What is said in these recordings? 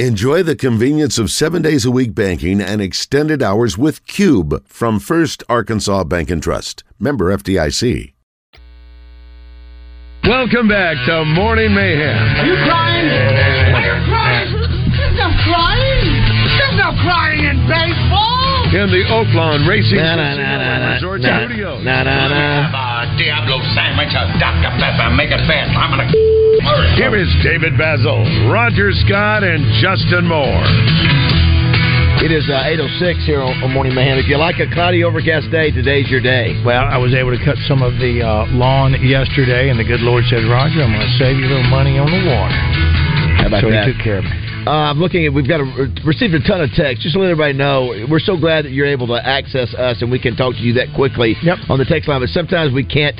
Enjoy the convenience of seven days a week banking and extended hours with Cube from First Arkansas Bank and Trust. Member FDIC. Welcome back to Morning Mayhem. Are you crying? Are you crying? There's no crying. There's no crying in baseball. In the Oaklawn Racing Na, na, Casino na, na, Resort na, Studios. na, na, na. a Diablo sandwich, a Dr. Pepper, make it fast. I'm gonna Here is David Bazzel, Roger Scott, and Justin Moore. It is uh, 8.06 here on, on Morning Mayhem. If you like a cloudy, overcast day, today's your day. Well, I was able to cut some of the uh, lawn yesterday, and the good Lord said, Roger, I'm going to save you a little money on the water. How about so that? he took care of me. Uh, I'm looking at. We've got a, received a ton of texts. Just to let everybody know, we're so glad that you're able to access us and we can talk to you that quickly on the text line. But sometimes we can't.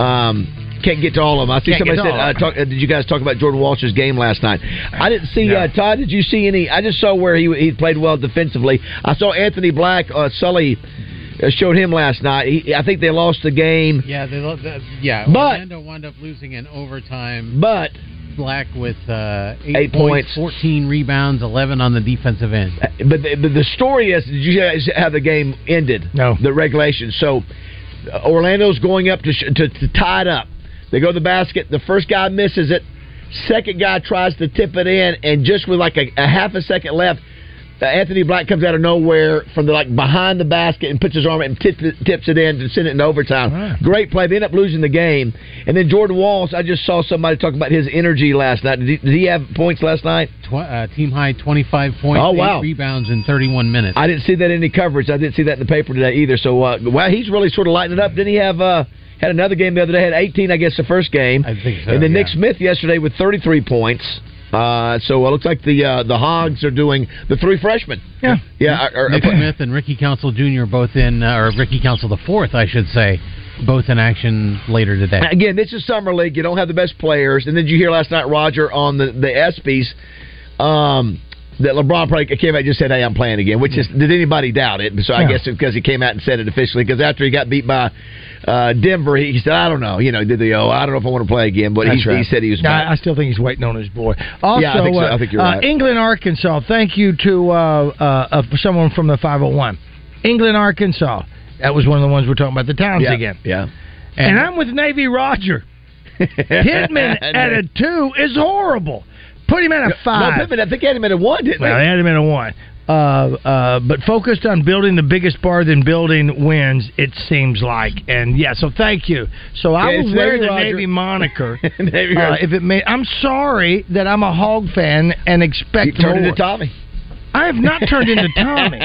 Um, can't get to all of them. I see Can't somebody said, uh, talk, uh, "Did you guys talk about Jordan Walsh's game last night?" I didn't see. Uh, Todd, did you see any? I just saw where he he played well defensively. I saw Anthony Black. Uh, Sully uh, showed him last night. He, I think they lost the game. Yeah, they, lo- the, yeah. But- Orlando wound up losing in overtime. But Black with uh, eight, Eight points, points. fourteen rebounds, eleven on the defensive end. But the, but the story is, did you guys how the game ended? No. The regulation. So uh, Orlando's going up to, sh- to to tie it up. They go to the basket. The first guy misses it. Second guy tries to tip it in, and just with like a, a half a second left, uh, Anthony Black comes out of nowhere from the like behind the basket and puts his arm and tips it, tips it in to send it into overtime. Great play. They end up losing the game. And then Jordan Walsh, I just saw somebody talk about his energy last night. Did he, did he have points last night? Tw- uh, team high twenty five points, Oh, wow. rebounds in thirty one minutes. I didn't see that in any coverage. I didn't see that in the paper today either. So, uh, wow, he's really sort of lighting it up. Didn't he have uh, had another game the other day? Had 18, I guess, the first game. I think so. and then yeah. Nick Smith yesterday with 33 points. Uh, so it looks like the uh, the Hogs are doing the three freshmen. Yeah. Yeah, are, are- Nick Smith and Ricky Council Jr. both in, uh, or Ricky Council the fourth, I should say, both in action later today. Again, this is summer league. You don't have the best players. And then did you hear last night, Roger, on the the ESPYS, um, that LeBron probably came out and just said, "Hey, I'm playing again." Which is, did anybody doubt it? So I Yeah. guess because he came out and said it officially. Because after he got beat by uh, Denver, he, he said, "I don't know." You know, did the oh, I don't know if I want to play again. But he, right. he said he was. No. I still think he's waiting on his boy. Also, Yeah, I think so. uh, I think you're uh, right. England, Arkansas. Thank you to uh, uh, uh, someone from the 501. England, Arkansas. That was one of the ones we're talking about. The towns yeah, again. Yeah. And, I'm with Navy Roger. Pittman at a two is horrible. Put him at a five. No, Pittman, I think he had him at a one, didn't Well, they? they had him in a one. Uh, uh, but focused on building the biggest bar than building wins, it seems like. And yeah, so thank you. So I Yeah, will wear Navy the Roger. Navy moniker. Navy uh, if it may, I'm sorry that I'm a hog fan and expect You turned more. into Tommy. I have not turned into Tommy.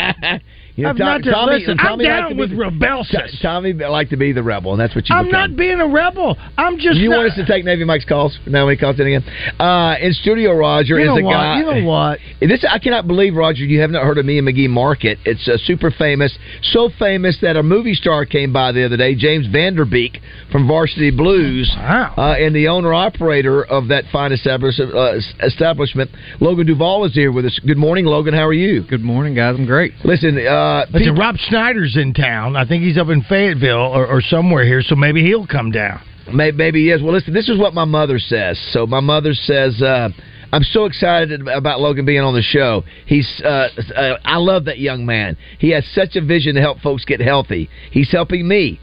You know, I've Tom- not turned- Tommy, listen, Tommy I'm liked down to be with the- rebelsis. T- Tommy liked to be the rebel, and that's what you. I'm become. not being a rebel. I'm just. you not, want us to take Navy Mike's calls now when he calls in again? Uh, in studio, Roger You is know a what? guy. You know what? This I cannot believe, Roger. You have not heard of me and McGee Market. It's uh, super famous, so famous that a movie star came by the other day, James Van Der Beek from Varsity Blues, Wow. uh, and the owner operator of that fine establish- uh, establishment, Logan Duvall, is here with us. Good morning, Logan. How are you? Good morning, guys. I'm great. Listen, uh, Listen, people- Rob Schneider's in town. I think he's up in Fayetteville or, or somewhere here, so maybe he'll come down. Maybe, maybe he is. Well, listen, this is what my mother says. So my mother says, uh, I'm so excited about Logan being on the show. He's, uh, uh, I love that young man. He has such a vision to help folks get healthy. He's helping me,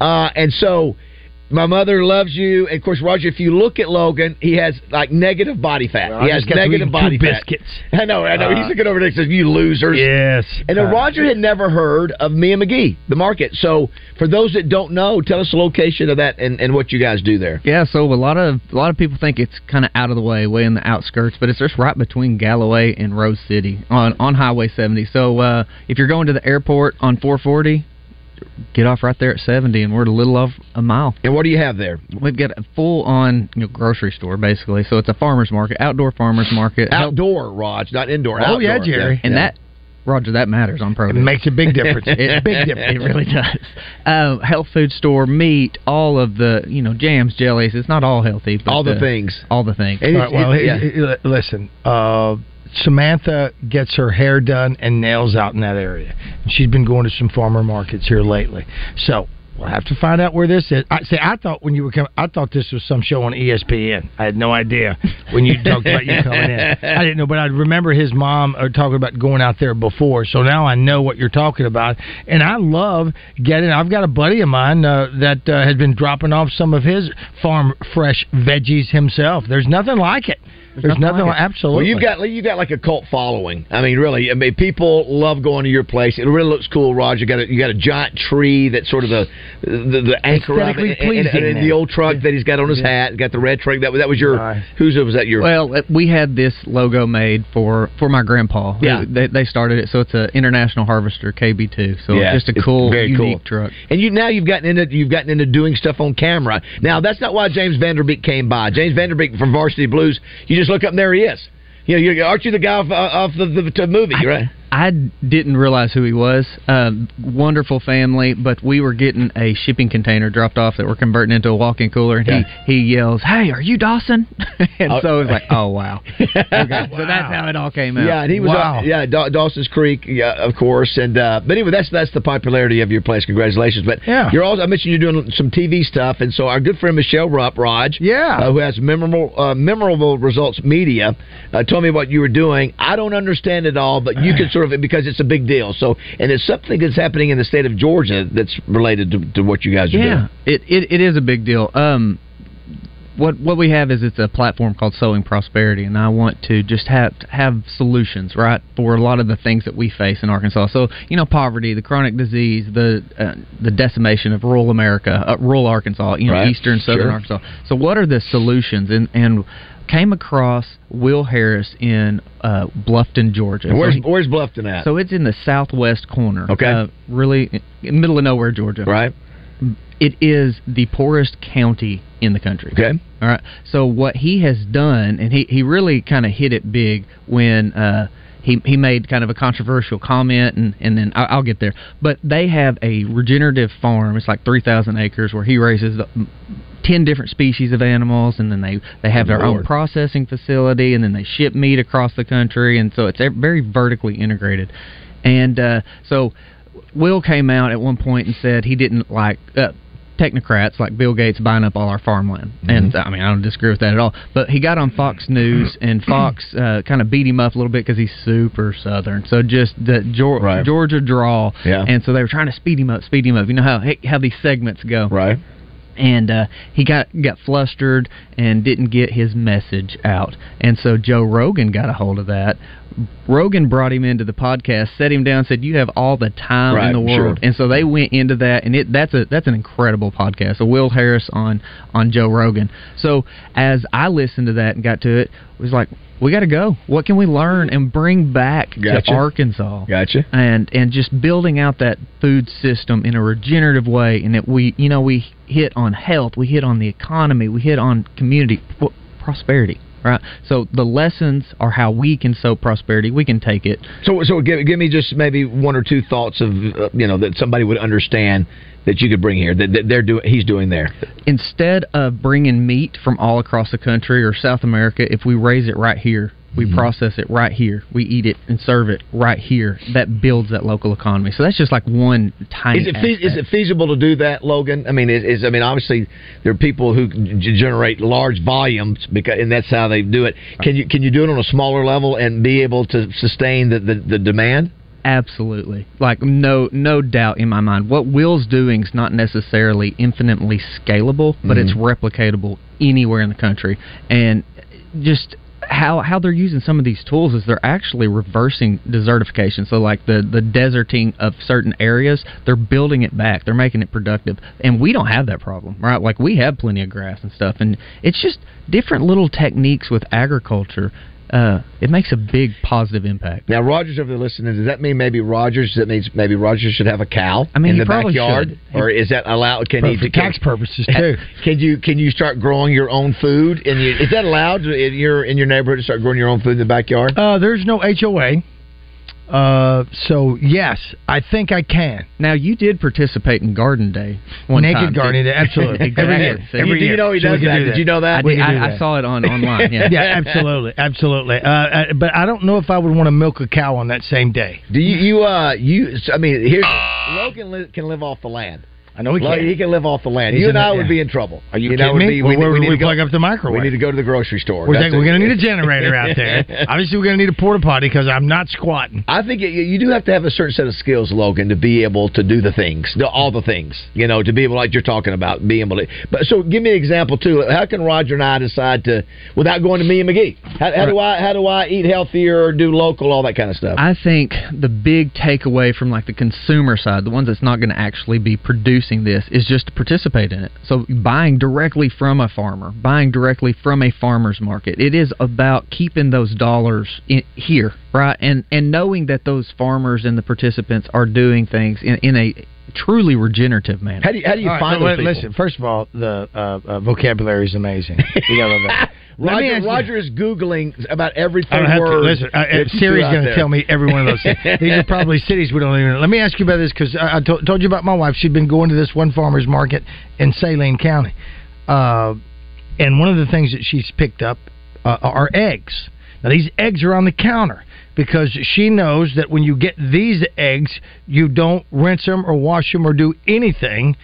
uh, and so. My mother loves you. And of course, Roger, if you look at Logan, he has like negative body fat. Well, he has just got through negative body two fat. biscuits. I know, I know. Uh, He's looking over there and says, You losers. Yes. And then Uh, Roger had never heard of Mia McGee, the market. So for those that don't know, tell us the location of that and, and what you guys do there. Yeah, so a lot of a lot of people think it's kind of out of the way, way in the outskirts, but it's just right between Galloway and Rose City on on Highway 70. So uh, if you're going to the airport on 440, get off right there at 70, and we're a little off a mile. And what do you have there? We've got a full on you know, grocery store basically. So it's a farmers market, outdoor farmers market. Outdoor, Raj, not indoor. Oh, yeah, outdoor. Jerry. and Yeah. that Roger, that matters on it makes a big difference. It, big difference. It really does. Uh, health food store, meat, all of the you know jams, jellies. It's not all healthy, but all the uh, things. all the things. All right, well, it- yeah. it- it- listen. Uh, Samantha gets her hair done and nails out in that area. She's been going to some farmer markets here lately. So We'll have to find out where this is. I say I thought when you were coming, I thought this was some show on ESPN. I had no idea when you talked about you coming in. I didn't know, but I remember his mom uh, talking about going out there before. So now I know what you're talking about, and I love getting. I've got a buddy of mine uh, that uh, has been dropping off some of his farm fresh veggies himself. There's nothing like it. There's, nothing, like, absolutely. Well, you've got you've got like a cult following. I mean, really. I mean, people love going to your place. It really looks cool, Roger. You got a, you got a giant tree that's sort of the the, the anchor of it, Aesthetically and, and- and the old truck that he's got on his hat. Got the red truck. That was that was your Nice. whose was that your Well, uh, we had this logo made for for my grandpa. Yeah. they, they started it, so it's an International Harvester KB2. So Yeah, just a cool, very unique cool. truck. And you now you've gotten into you've gotten into doing stuff on camera. Now that's not why James Van Der Beek came by. James Van Der Beek from Varsity Blues. You just look up and there he is. You know, you aren't you the guy off, uh, off the, the, the movie, right? I didn't realize who he was. Um, wonderful family, but we were getting a shipping container dropped off that we're converting into a walk-in cooler, and Yeah. he he yells, "Hey, are you Dawson?" and Oh. so it was like, "Oh wow." Okay, so that's how it all came out. Yeah, and he was Wow. uh, yeah Daw- Dawson's Creek, yeah, of course. And uh, but anyway, that's that's the popularity of your place. Congratulations! But Yeah. you're also I mentioned you're doing some TV stuff, and so our good friend Michelle Rupp, Raj, Yeah. uh, who has memorable uh, memorable results media, uh, told me what you were doing. I don't understand it all, but you can sort of it because it's a big deal. So and it's something that's happening in the state of Georgia that's related to, to what you guys are yeah, doing. it, it it is a big deal. Um, what what we have is it's a platform called Sowing Prosperity, and I want to just have have solutions right for a lot of the things that we face in Arkansas. So you know, poverty, the chronic disease, the uh, the decimation of rural America, uh, rural Arkansas, you know, Right. eastern southern Sure. Arkansas. So what are the solutions? And and came across Will Harris in uh, Bluffton, Georgia. Where's So he- where's Bluffton at? so it's in the southwest corner. Okay. Uh, really, in middle of nowhere, Georgia. right. It is the poorest county in the country. Okay. All right. So what he has done, and he, he really kind of hit it big when uh, he he made kind of a controversial comment, and and then I, I'll get there. But they have a regenerative farm. It's like three thousand acres where he raises the, ten different species of animals, and then they they have their own processing facility, and then they ship meat across the country, and so it's very vertically integrated. And uh, so Will came out at one point and said he didn't like. Uh, technocrats like Bill Gates buying up all our farmland. And I mean, I don't disagree with that at all. But he got on Fox News, and Fox uh, kind of beat him up a little bit because he's super Southern. So just the Geor- Right. Georgia draw. Yeah. And so they were trying to speed him up, speed him up. You know how how these segments go Right. and uh, he got got flustered and didn't get his message out. And so Joe Rogan got a hold of that. Rogan brought him into the podcast, set him down, said, "You have all the time Right, in the world." sure. And so they went into that, and it that's a that's an incredible podcast. So Will Harris on on Joe Rogan. So as I listened to that and got to it, it was like, we got to go. What can we learn and bring back Gotcha. to Arkansas? Gotcha. and and just building out that food system in a regenerative way and that we you know we hit on health we hit on the economy we hit on community prosperity right so the lessons are how we can sow prosperity we can take it So, so give, give me just maybe one or two thoughts of uh, you know that somebody would understand that you could bring here that, that they're doing. He's doing there. instead of bringing meat from all across the country or South America if we raise it right here we mm-hmm. process it right here we eat it and serve it right here that builds that local economy so that's just like one tiny Is it fe- is it feasible to do that, Logan? I mean, is, is I mean, obviously there are people who g- generate large volumes because, and that's how they do it. Can you can you do it on a smaller level and be able to sustain the the, the demand? Absolutely. Like no no doubt in my mind. What Will's doing is not necessarily infinitely scalable, but it's mm-hmm. replicatable anywhere in the country. And just how how they're using some of these tools is they're actually reversing desertification. So like the the deserting of certain areas, they're building it back. They're making it productive. And we don't have that problem, right? Like we have plenty of grass and stuff and it's just different little techniques with agriculture. Uh, it makes a big positive impact. Now, Rogers over there listening. Does that mean maybe Rogers? That means maybe Rogers should have a cow I mean, in the backyard, should. or is that allowed? Can But he for can- tax purposes too. Can you can you start growing your own food? And is that allowed in your in your neighborhood to start growing your own food in the backyard? Uh, there's no HOA. Uh, so yes, I think I can. Now you did participate in Garden Day. One Naked time, gardening, didn't- absolutely. exactly. Every year. So Every you- do you know he So does that? do Did you know that? I, did, can do I, I saw it on online. Yeah. yeah, absolutely, absolutely. Uh, uh, but I don't know if I would want to milk a cow on that same day. Do you you uh you? I mean, here Logan li- can live off the land. I know he Well, can. he can live off the land. He's you and I the- would yeah. be in trouble. Are you know, kidding would me? be- Well, where need would we to go- plug up the microwave? We need to go to the grocery store. We're, we're going to need a generator out there. Obviously, we're going to need a porta potty because I'm not squatting. I think you, you do have to have a certain set of skills, Logan, to be able to do the things, the, all the things. You know, to be able, like you're talking about, being able to. But so, give me an example too. How can Roger and I decide to, without going to me and McGee? How, how do I, how do I eat healthier or do local, all that kind of stuff? I think the big takeaway from like the consumer side, the ones that's not going to actually be producing this, is just to participate in it. So buying directly from a farmer, buying directly from a farmer's market. It is about keeping those dollars in, here, right? And and knowing that those farmers and the participants are doing things in, in a truly regenerative manner. How do you, how do you All right, find so those wait, people? Listen, first of all, the uh, uh, vocabulary is amazing. You gotta love that. Roger, Roger is googling about every I don't word. to listen. Uh, Siri's going to tell me every one of those things. These are probably cities we don't even. Let me ask you about this because I, I to- told you about my wife. She'd been going to this one farmer's market in Saline County, uh, and one of the things that she's picked up uh, are eggs. Now these eggs are on the counter because she knows that when you get these eggs, you don't rinse them or wash them or do anything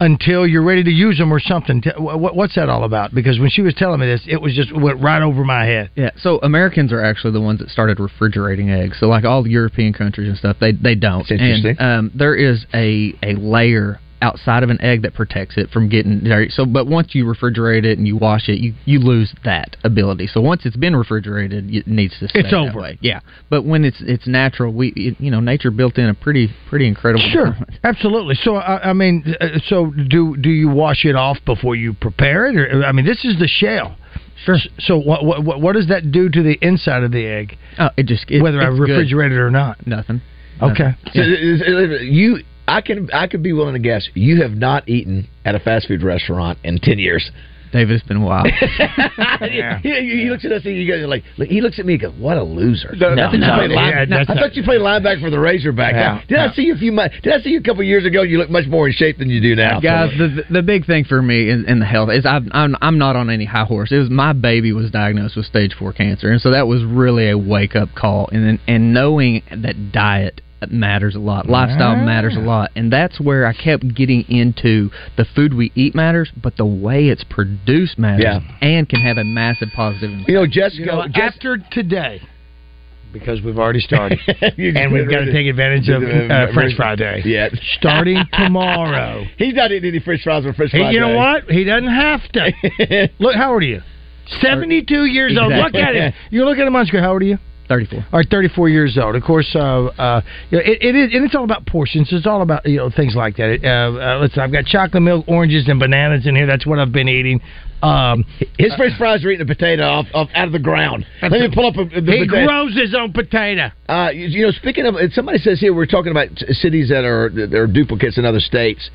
until you're ready to use them or something. T- wh- wh- What's that all about? Because when she was telling me this, it was just went right over my head. Yeah, so Americans are actually the ones that started refrigerating eggs. So like all the European countries and stuff, they they don't. That's interesting. And um, there is a a layer outside of an egg that protects it from getting dirty. So, but once you refrigerate it and you wash it, you you lose that ability. So once it's been refrigerated, it needs to stay It's that over. way. Yeah, but when it's it's natural, we it, you know nature built in a pretty pretty incredible. Sure, absolutely. So, I, I mean, uh, so do do you wash it off before you prepare it? Or I mean, this is the shell. Sure. So, what what what does that do to the inside of the egg, Oh, it just it, whether I it's good. refrigerate it or not? Nothing. Okay. So, is- you, I can, I could be willing to guess you have not eaten at a fast food restaurant in ten years. David, it's been a while. Yeah. he, he- he looks at us and you guys are like, he looks at me and goes, "What a loser!" No, I thought you no, played line- yeah, that's I not- thought you played linebacker for the Razorback. Yeah. Did I see you a few? months? Did I see you a couple years ago? You look much more in shape than you do now, Guys, the the big thing for me in, in the health is I'm, I'm I'm not on any high horse. It was my baby was diagnosed with stage four cancer, and so that was really a wake up call. And then, and knowing that diet matters a lot, lifestyle Ah. matters a lot, and that's where I kept getting into the food we eat matters, but the way it's produced matters, Yeah. and can have a massive positive. impact. You know, Jessica. You know, Jess- after today, because we've already started, and we've got to take advantage of uh, French Fry Day. Yeah. Starting tomorrow. He's not eating any French fries or French Hey, you know what? He doesn't have to. Look, how old are you? Seventy-two years old. Look at him. You look at him on screen. How old are you? Thirty four. All right, 34 years old. Of course, uh, uh, you know, it, it is, and it's all about portions. It's all about you know things like that. Uh, uh, listen, I've got chocolate milk, oranges, and bananas in here. That's what I've been eating. Um, His French fries are eating a potato off, off out of the ground. Let me pull up a, the he potato. grows his own potato. Uh, you, you know, speaking of, somebody says here we're talking about cities that are that are duplicates in other states.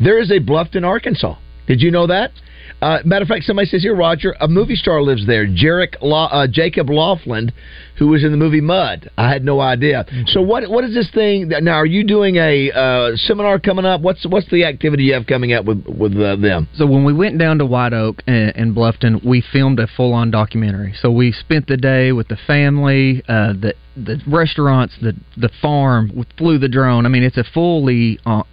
There is a Bluffton, Arkansas. Did you know that? Uh, matter of fact, somebody says here, Roger, a movie star lives there, Jarek Law, uh, Jacob Lofland, who was in the movie Mud. I had no idea. So what what is this thing? That, now, are you doing a uh, seminar coming up? What's what's the activity you have coming up with with uh, them? So when we went down to White Oak and, and Bluffton, we filmed a full-on documentary. So we spent the day with the family, uh, the the restaurants, the the farm. We flew the drone. I mean, it's a fully uh,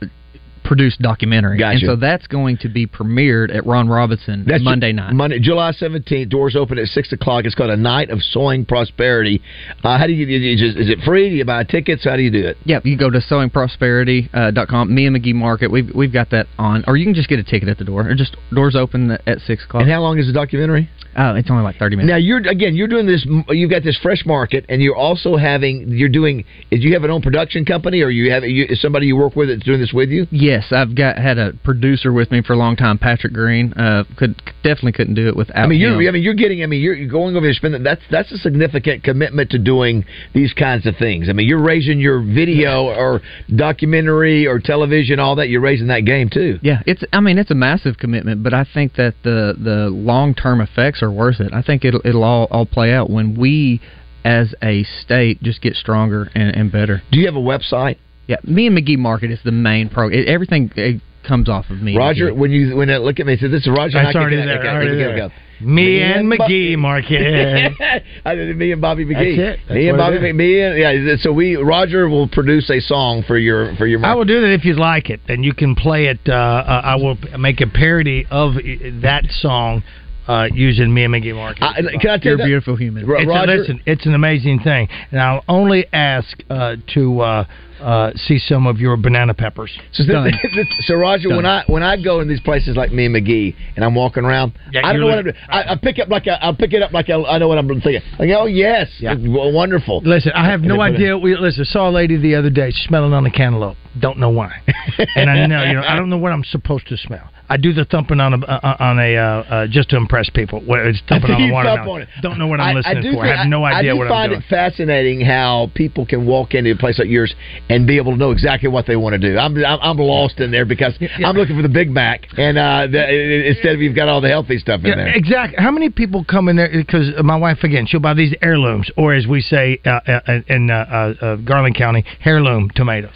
produced documentary, Gotcha. and so that's going to be premiered at Ron Robinson That's Monday night. Monday, July seventeenth. Doors open at six o'clock. It's called a night of sowing prosperity. Uh, how do you? Is it free? Do you buy tickets? How do you do it? Yeah, you go to sowingprosperity.com. Me and McGee Market. We've we've got that on, or you can just get a ticket at the door. Or just doors open at six o'clock. And how long is the documentary? Oh, it's only like thirty minutes. Now you're again you're doing this. You've got this fresh market, and you're also having you're doing. Is you have an own production company, or you have you, is somebody you work with that's doing this with you? Yes, I've got had a producer with me for a long time, Patrick Green. Uh, could definitely couldn't do it without. I mean, you're him. I mean you're getting. I mean, you're you're going over there spending. That's that's a significant commitment to doing these kinds of things. I mean, you're raising your video or documentary or television, all that. You're raising that game too. Yeah, it's. I mean, it's a massive commitment, but I think that the the long term effects are worth it. I think it'll it'll all all play out when we, as a state, just get stronger and, and better. Do you have a website? Yeah, me and McGee Market is the main pro. It, everything. It, comes off of me. Roger, when you when I look at me, say this is Roger. That's I already there, okay, already okay, there. go. Me and Bo- McGee, Market. I did me and Bobby McGee. That's it. That's me and Bobby. McGee. Me and yeah. So we Roger will produce a song for your for your. I will do that if you'd like it, and you can play it. Uh, uh, I will make a parody of that song uh, using me and McGee Marcus. I- can I tell You're you a beautiful human. Ro- It's a, Roger- listen, it's an amazing thing, and I'll only ask uh, to uh, uh, see some of your banana peppers. So, Done. so Roger, when I when I go in these places like me and McGee, and I'm walking around, Yeah, I don't know what I'm doing. I, I pick up like a, I'll pick it up like a, I know what I'm thinking. Like, oh yes, Yeah. wonderful. Listen, I have no idea. We listen. Saw a lady the other day smelling on a cantaloupe. Don't know why, and I know you know I don't know what I'm supposed to smell. I do the thumping on a uh, on a uh, uh, just to impress people. Where it's thumping on You a thump watermelon. on. Don't know what I'm I- I listening do for. think- I have no I idea do what I'm find it fascinating how people can walk into a place like yours and be able to know exactly what they want to do. I'm I'm, lost in there because I'm looking for the Big Mac, and uh, the, instead of you've got all the healthy stuff in Yeah, there. exactly. How many people come in there? Because my wife again, she'll buy these heirlooms, or as we say uh, uh, in uh, uh, uh, Garland County, heirloom tomatoes,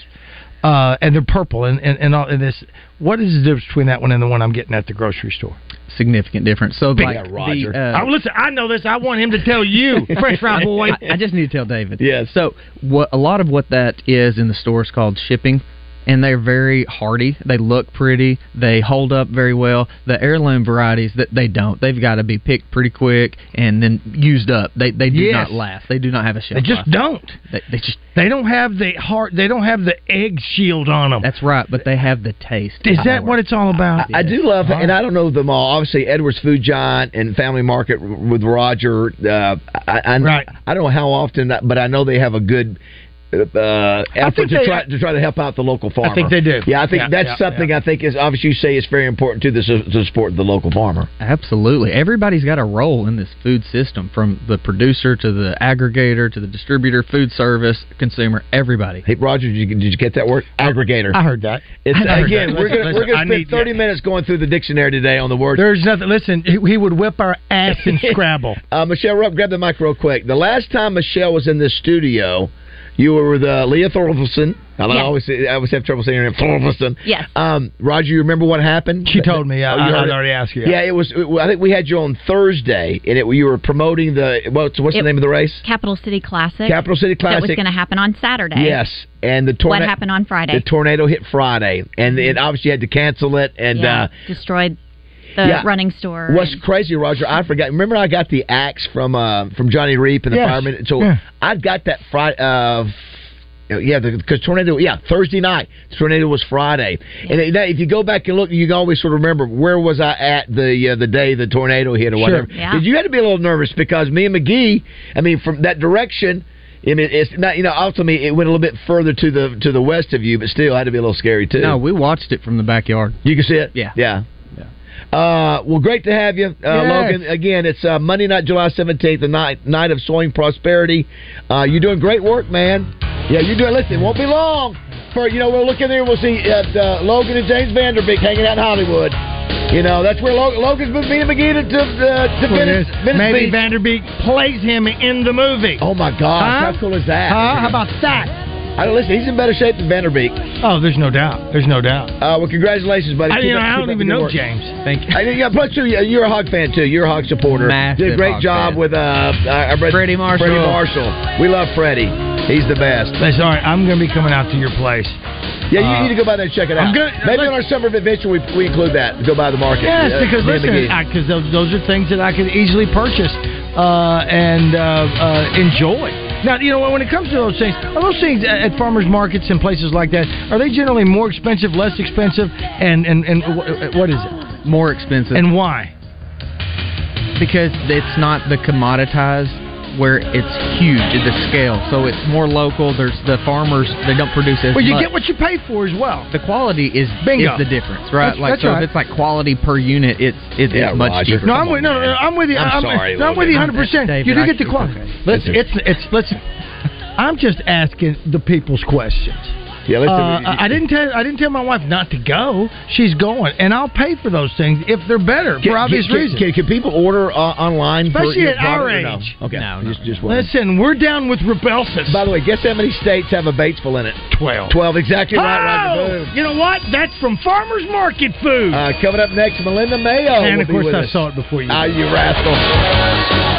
uh, and they're purple and and, and all and this. What is the difference between that one and the one I'm getting at the grocery store? Significant difference. So Big like Roger. the, uh, oh, listen, I know this. I want him to tell you, Fresh Fry Boy. I, I just need to tell David. Yeah. So what a lot of what that is in the store is called shipping, and they're very hardy. They look pretty. They hold up very well. The heirloom varieties that they don't. They've got to be picked pretty quick and then used up. They they do Yes. not last. They do not have a shelf. They just life. don't. They, they just They don't have the heart. They don't have the egg shield on them. that's right. But they have the taste. Is that what it's all about? I do love, and I don't know them all. Obviously, Edwards Food Giant and Family Market with Roger. Uh, I, I, Right. I don't know how often, but I know they have a good uh, effort to try to try to help out the local farmer. I think they do. Yeah, I think Yeah, that's yeah, something yeah. I think is obviously you say is very important too. This to support the local farmer. Absolutely. Everybody's got a role in this food system from the producer to the aggregator to the distributor, food service, consumer, everybody. Hey, Roger, did you, did you get that word? Aggregator. I heard that. It's, I heard again, that. we're gonna Listen, we're gonna I spend need- thirty minutes going through the dictionary today on the word. There's nothing. Listen, he, he would whip our ass in Scrabble. Uh, Michelle grab the mic real quick. The last time Michelle was in this studio, you were with uh, Leah Thorvaldson. I Yes. always I always have trouble saying her name. Thorvaldson. Yes. Um, Roger, you remember what happened? She told me. I, Oh, you I, heard I'd already asked you. Yeah, it was. I think we had you on Thursday, and it, you were promoting the what's what's the name of the race? Capital City Classic. Capital City Classic. That was going to happen on Saturday. Yes, and the tornado. What happened on Friday? The tornado hit Friday, and it obviously had to cancel it. And yeah, uh, destroyed the yeah. running store. What's and- crazy, Roger? I forgot. Remember, I got the axe from uh, from Johnny Reap and the Yes. firemen. So Yeah. I got that Friday. Uh, yeah, because tornado. Yeah, Thursday night. Tornado was Friday, and it- if you go back and look, you can always sort of remember where was I at the uh, the day the tornado hit or Sure. whatever. Yeah. Did you had to be a little nervous because me and McGee? I mean, from that direction. I mean, it's not you know. Ultimately, it went a little bit further to the to the west of you, but still had to be a little scary too. No, we watched it from the backyard. You can see it? Yeah. Yeah. Uh, well, great to have you, uh, Yes. Logan. Again, it's uh, Monday night, July 17th, the night, night of sowing prosperity. Uh, you're doing great work, man. Yeah, you're doing, listen, it won't be long. For You know, we'll look in there, we'll see uh, uh, Logan and James Van Der Beek hanging out in Hollywood. You know, that's where Logan, Logan's me and McGee to, to, uh, to Well, Venice. Venice Maybe Beach. Van Der Beek plays him in the movie. Oh, my God. Huh? How cool is that? Huh? How about that? I don't listen, he's in better shape than Van Der Beek. Oh, there's no doubt. There's no doubt. Uh, well, congratulations, buddy. I, you know, up- I don't even know work. James. Thank you. I, yeah, plus two, you're a Hog fan too. You're a Hog supporter. Massive Did a great Hog job fan. with uh, our brother Freddie Marshall. Freddie Marshall. We love Freddie. He's the best. Listen, all right, I'm going to be coming out to your place. Yeah, you Uh, need to go by there and check it out. I'm good- Maybe let's- on our summer of adventure we, we include that. Go by the market. Yes, Uh, because listen, because those, those are things that I could easily purchase uh, and uh, uh, enjoy. Now, you know, when it comes to those things, are those things at at farmers markets and places like that? Are they generally more expensive, less expensive, and and and what is it, More expensive. and why? because it's not the commoditized where it's huge at the scale. So it's more local. There's the farmers they don't produce as Well, you much. get what you pay for as well. the quality is Bingo. is the difference, right? That's- like that's so right. if it's like quality per unit, it's it's, Yeah, it's much Roger. cheaper. No, I'm with on, no, no. I'm with you. I'm sorry, no, I'm with you 100. percent You do I- get the quality. okay. Listen, it's it's listen. I'm just asking the people's questions. Yeah, listen, Uh, I I didn't tell I didn't tell my wife not to go. She's going, and I'll pay for those things if they're better for obvious can, reasons. Can, can people order uh, online? Especially your at our product or no? age. Okay, No, just just. Listen, we're down with Rebelsis. By the way, guess how many states have a Batesville in it? Twelve. Twelve, exactly right, Roger. Oh, you know what? That's from Farmers Market Food. Uh, coming up next, Melinda Mayo. and will of be course, with I us. saw it before you. Ah, you rascal.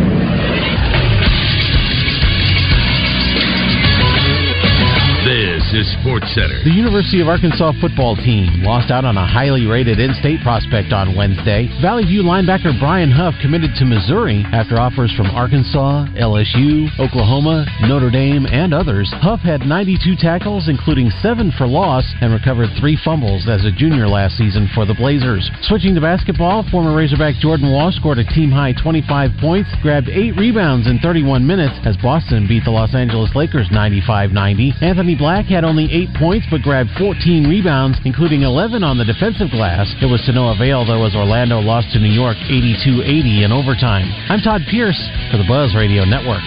Sports Center. The University of Arkansas football team lost out on a highly rated in-state prospect on Wednesday. Valley View linebacker Brian Huff committed to Missouri after offers from Arkansas, LSU, Oklahoma, Notre Dame, and others. Huff had 92 tackles, including seven for loss, and recovered three fumbles as a junior last season for the Blazers. Switching to basketball, former Razorback Jordan Walsh scored a team-high 25 points, grabbed eight rebounds in 31 minutes as Boston beat the Los Angeles Lakers 95-90. Anthony Black had only eight points but grabbed 14 rebounds, including 11 on the defensive glass. It was to no avail, though, as Orlando lost to New York 82-80 in overtime. I'm Todd Pierce for the Buzz Radio Network.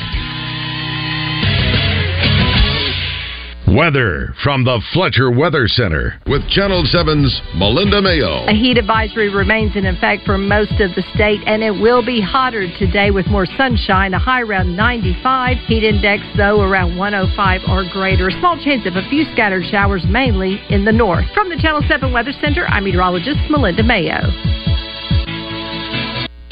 Weather from the Fletcher Weather Center with Channel 7's Melinda Mayo. A heat advisory remains in effect for most of the state, and it will be hotter today with more sunshine, a high around 95. Heat index, though, around 105 or greater. Small chance of a few scattered showers, mainly in the north. From the Channel 7 Weather Center, I'm meteorologist Melinda Mayo.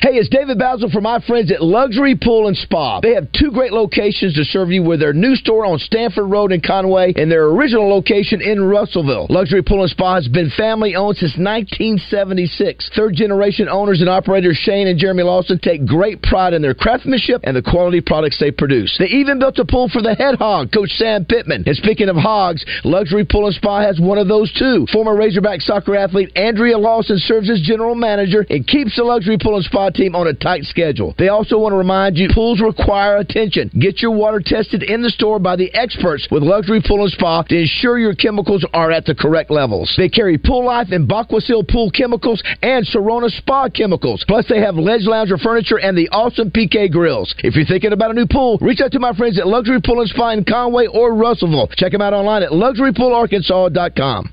Hey, it's David Bazzel from my friends at Luxury Pool and Spa. They have two great locations to serve you with their new store on Stanford Road in Conway and their original location in Russellville. Luxury Pool and Spa has been family owned since 1976. Third generation owners and operators Shane and Jeremy Lawson take great pride in their craftsmanship and the quality products they produce. They even built a pool for the head hog, Coach Sam Pittman. And speaking of hogs, Luxury Pool and Spa has one of those too. Former Razorback soccer athlete Andrea Lawson serves as general manager and keeps the Luxury Pool and Spa team on a tight schedule. They also want to remind you pools require attention. Get your water tested in the store by the experts with Luxury Pool and Spa to ensure your chemicals are at the correct levels. They carry Pool Life and Baquasil Pool chemicals and Sorona Spa chemicals. Plus, they have Ledge Lounger furniture and the awesome PK grills. If you're thinking about a new pool, reach out to my friends at Luxury Pool and Spa in Conway or Russellville. Check them out online at luxurypoolarkansas.com.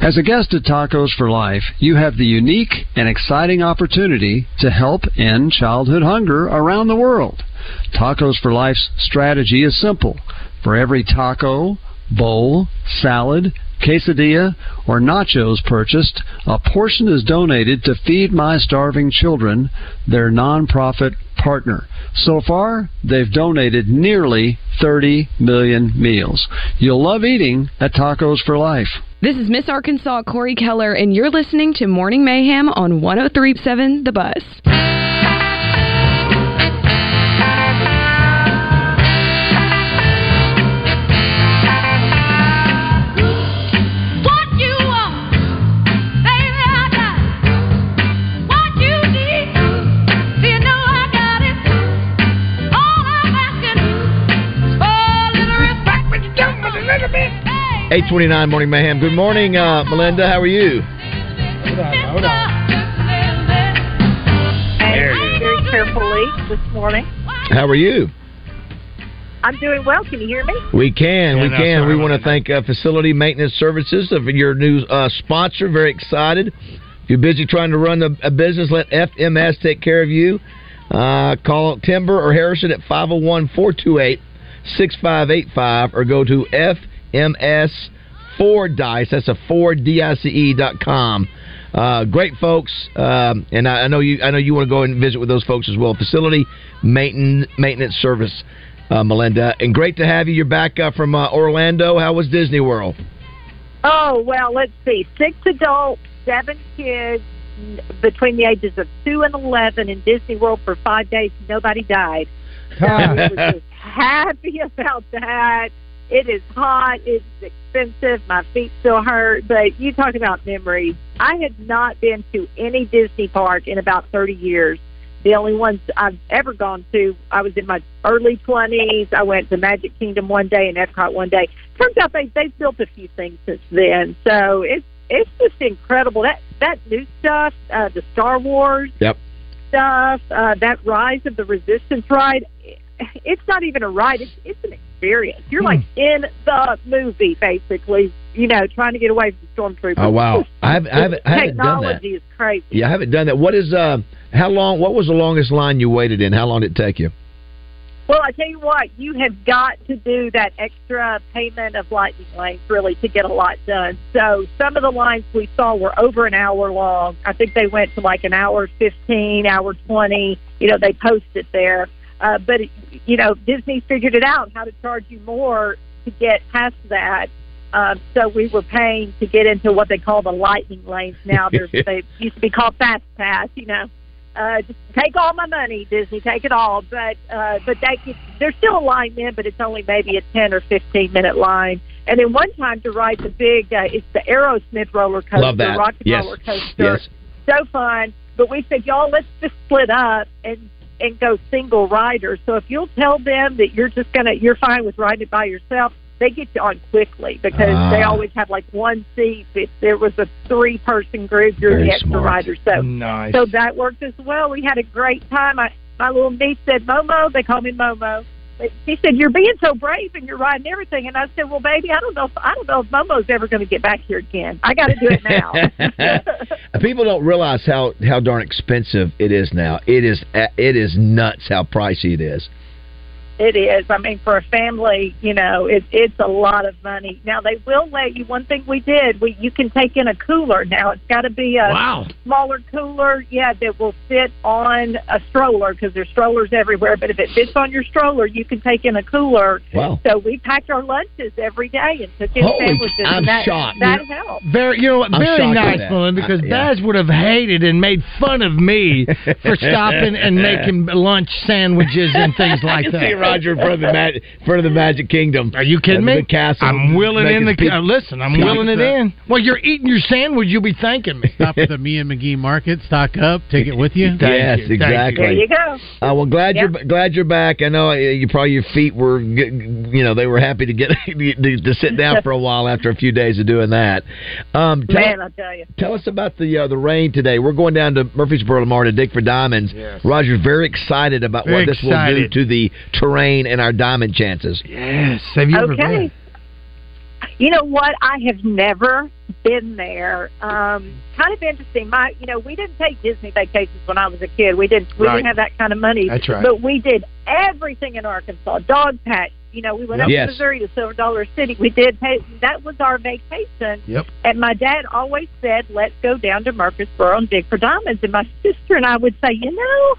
As a guest at Tacos for Life, you have the unique and exciting opportunity to help end childhood hunger around the world. Tacos for Life's strategy is simple. For every taco, bowl, salad, quesadilla, or nachos purchased, a portion is donated to Feed My Starving Children, their nonprofit partner. So far, they've donated nearly 30 million meals. You'll love eating at Tacos for Life. This is Miss Arkansas Cori Keller, and you're listening to Morning Mayhem on 1037 The Buzz. 829 Morning Mayhem. Good morning, uh, Melinda. How are you? Hold on. hold Very carefully this morning. How are you? I'm doing well. Can you hear me? We can, Yeah, we no, can. sorry We want to thank uh, Facility Maintenance Services of your new uh, sponsor. Very excited. If you're busy trying to run a, a business, let FMS take care of you. Uh, call Timber or Harrison at 501 428 6585 or go to Ford Dice. That's a Ford D I C E dot com. Uh, great folks, um, and I, I know you. I know you want to go and visit with those folks as well. Facility maintenance maintenance service, uh, Melinda, and great to have you. You're back uh, from uh, Orlando. How was Disney World? Oh, well, let's see. Six adults, seven kids between the ages of 2 and 11 in Disney World for five days. Nobody died. So I was just happy about that. It is hot. It's expensive. My feet still hurt. But you talk about memories. I had not been to any Disney park in about 30 years. The only ones I've ever gone to, I was in my early 20s. I went to Magic Kingdom one day and Epcot one day. Turns out they they've built a few things since then. So it's it's just incredible. That that new stuff, uh, the Star Wars Yep. stuff, uh, that Rise of the Resistance ride. It's not even a ride. It's it's an experience. You're like in the movie, basically. You know, trying to get away from the stormtroopers. Oh wow, I haven't, I haven't, I haven't done that. Technology is crazy. Yeah, I haven't done that. What is uh? How long? What was the longest line you waited in? How long did it take you? Well, I tell you what, you have got to do that extra payment of lightning lanes really to get a lot done. So some of the lines we saw were over an hour long. I think they went to like an hour fifteen, hour twenty. You know, they posted there. Uh, but you know, Disney figured it out how to charge you more to get past that. Um, so we were paying to get into what they call the lightning lanes now. They used to be called fast pass. You know, uh, just take all my money, Disney, take it all. But uh, but that gets, there's still a line in, but it's only maybe a ten or fifteen minute line. And then one time to ride the big, uh, it's the Aerosmith roller coaster, Love that. rocket Yes. roller coaster. Yes. So fun. But we said, y'all, let's just split up and and go single rider. So if you'll tell them that you're just gonna, you're fine with riding it by yourself. They get you on quickly because they Ah. always have like one seat. If there was a three person group, you're Very the extra smart. rider. So Nice. so that worked as well. We had a great time. I, my little niece said, Momo, they call me Momo. She said, "You're being so brave and you're riding everything." And I said, "Well, baby, I don't know. If, I don't know if Momo's ever going to get back here again. I got to do it now." People don't realize how how darn expensive it is now. It is it is nuts how pricey it is. It is. I mean, for a family, you know, it, it's a lot of money. Now they will let you. One thing we did, we you can take in a cooler. Now it's got to be a Wow. smaller cooler, yeah, that will fit on a stroller because there's strollers everywhere. But if it fits on your stroller, you can take in a cooler. Wow. So we packed our lunches every day and took in Holy- sandwiches. I'm and that, shocked. That helped. Very, you know, I'm very nice, that. Melinda, because Uh, yeah. Baz would have hated and made fun of me for stopping and making lunch sandwiches and things like that. See Roger in front of the ma- in front of the Magic Kingdom. Are you kidding Uh, me? The castle. I'm willing in the. making uh, listen, I'm pizza. willing it in. Well, you're eating your sandwich. You'll be thanking me. Stop at the Me and McGee Market, stock up, take it with you. yes, you. Thank exactly. There you go. Uh, well, glad you're glad you're back. I know uh, you probably your feet were, you know, they were happy to get to, to sit down for a while after a few days of doing that. Um, tell, Man, I tell you. tell us about the uh, the rain today. We're going down to Murfreesboro tomorrow to dig for diamonds. Yes. Roger's very excited about Very what this will do to the terrain and our diamond chances. Yes. Have you ever been? You know what? I have never been there. Um, kind of interesting. My, you know, we didn't take Disney vacations when I was a kid. We didn't. We Right. didn't have that kind of money. That's right. But we did everything in Arkansas. Dog patch. You know, we went up Yes. to Missouri to Silver Dollar City. We did. Pay, that was our vacation. Yep. And my dad always said, "Let's go down to Murfreesboro and dig for diamonds." And my sister and I would say, "You know,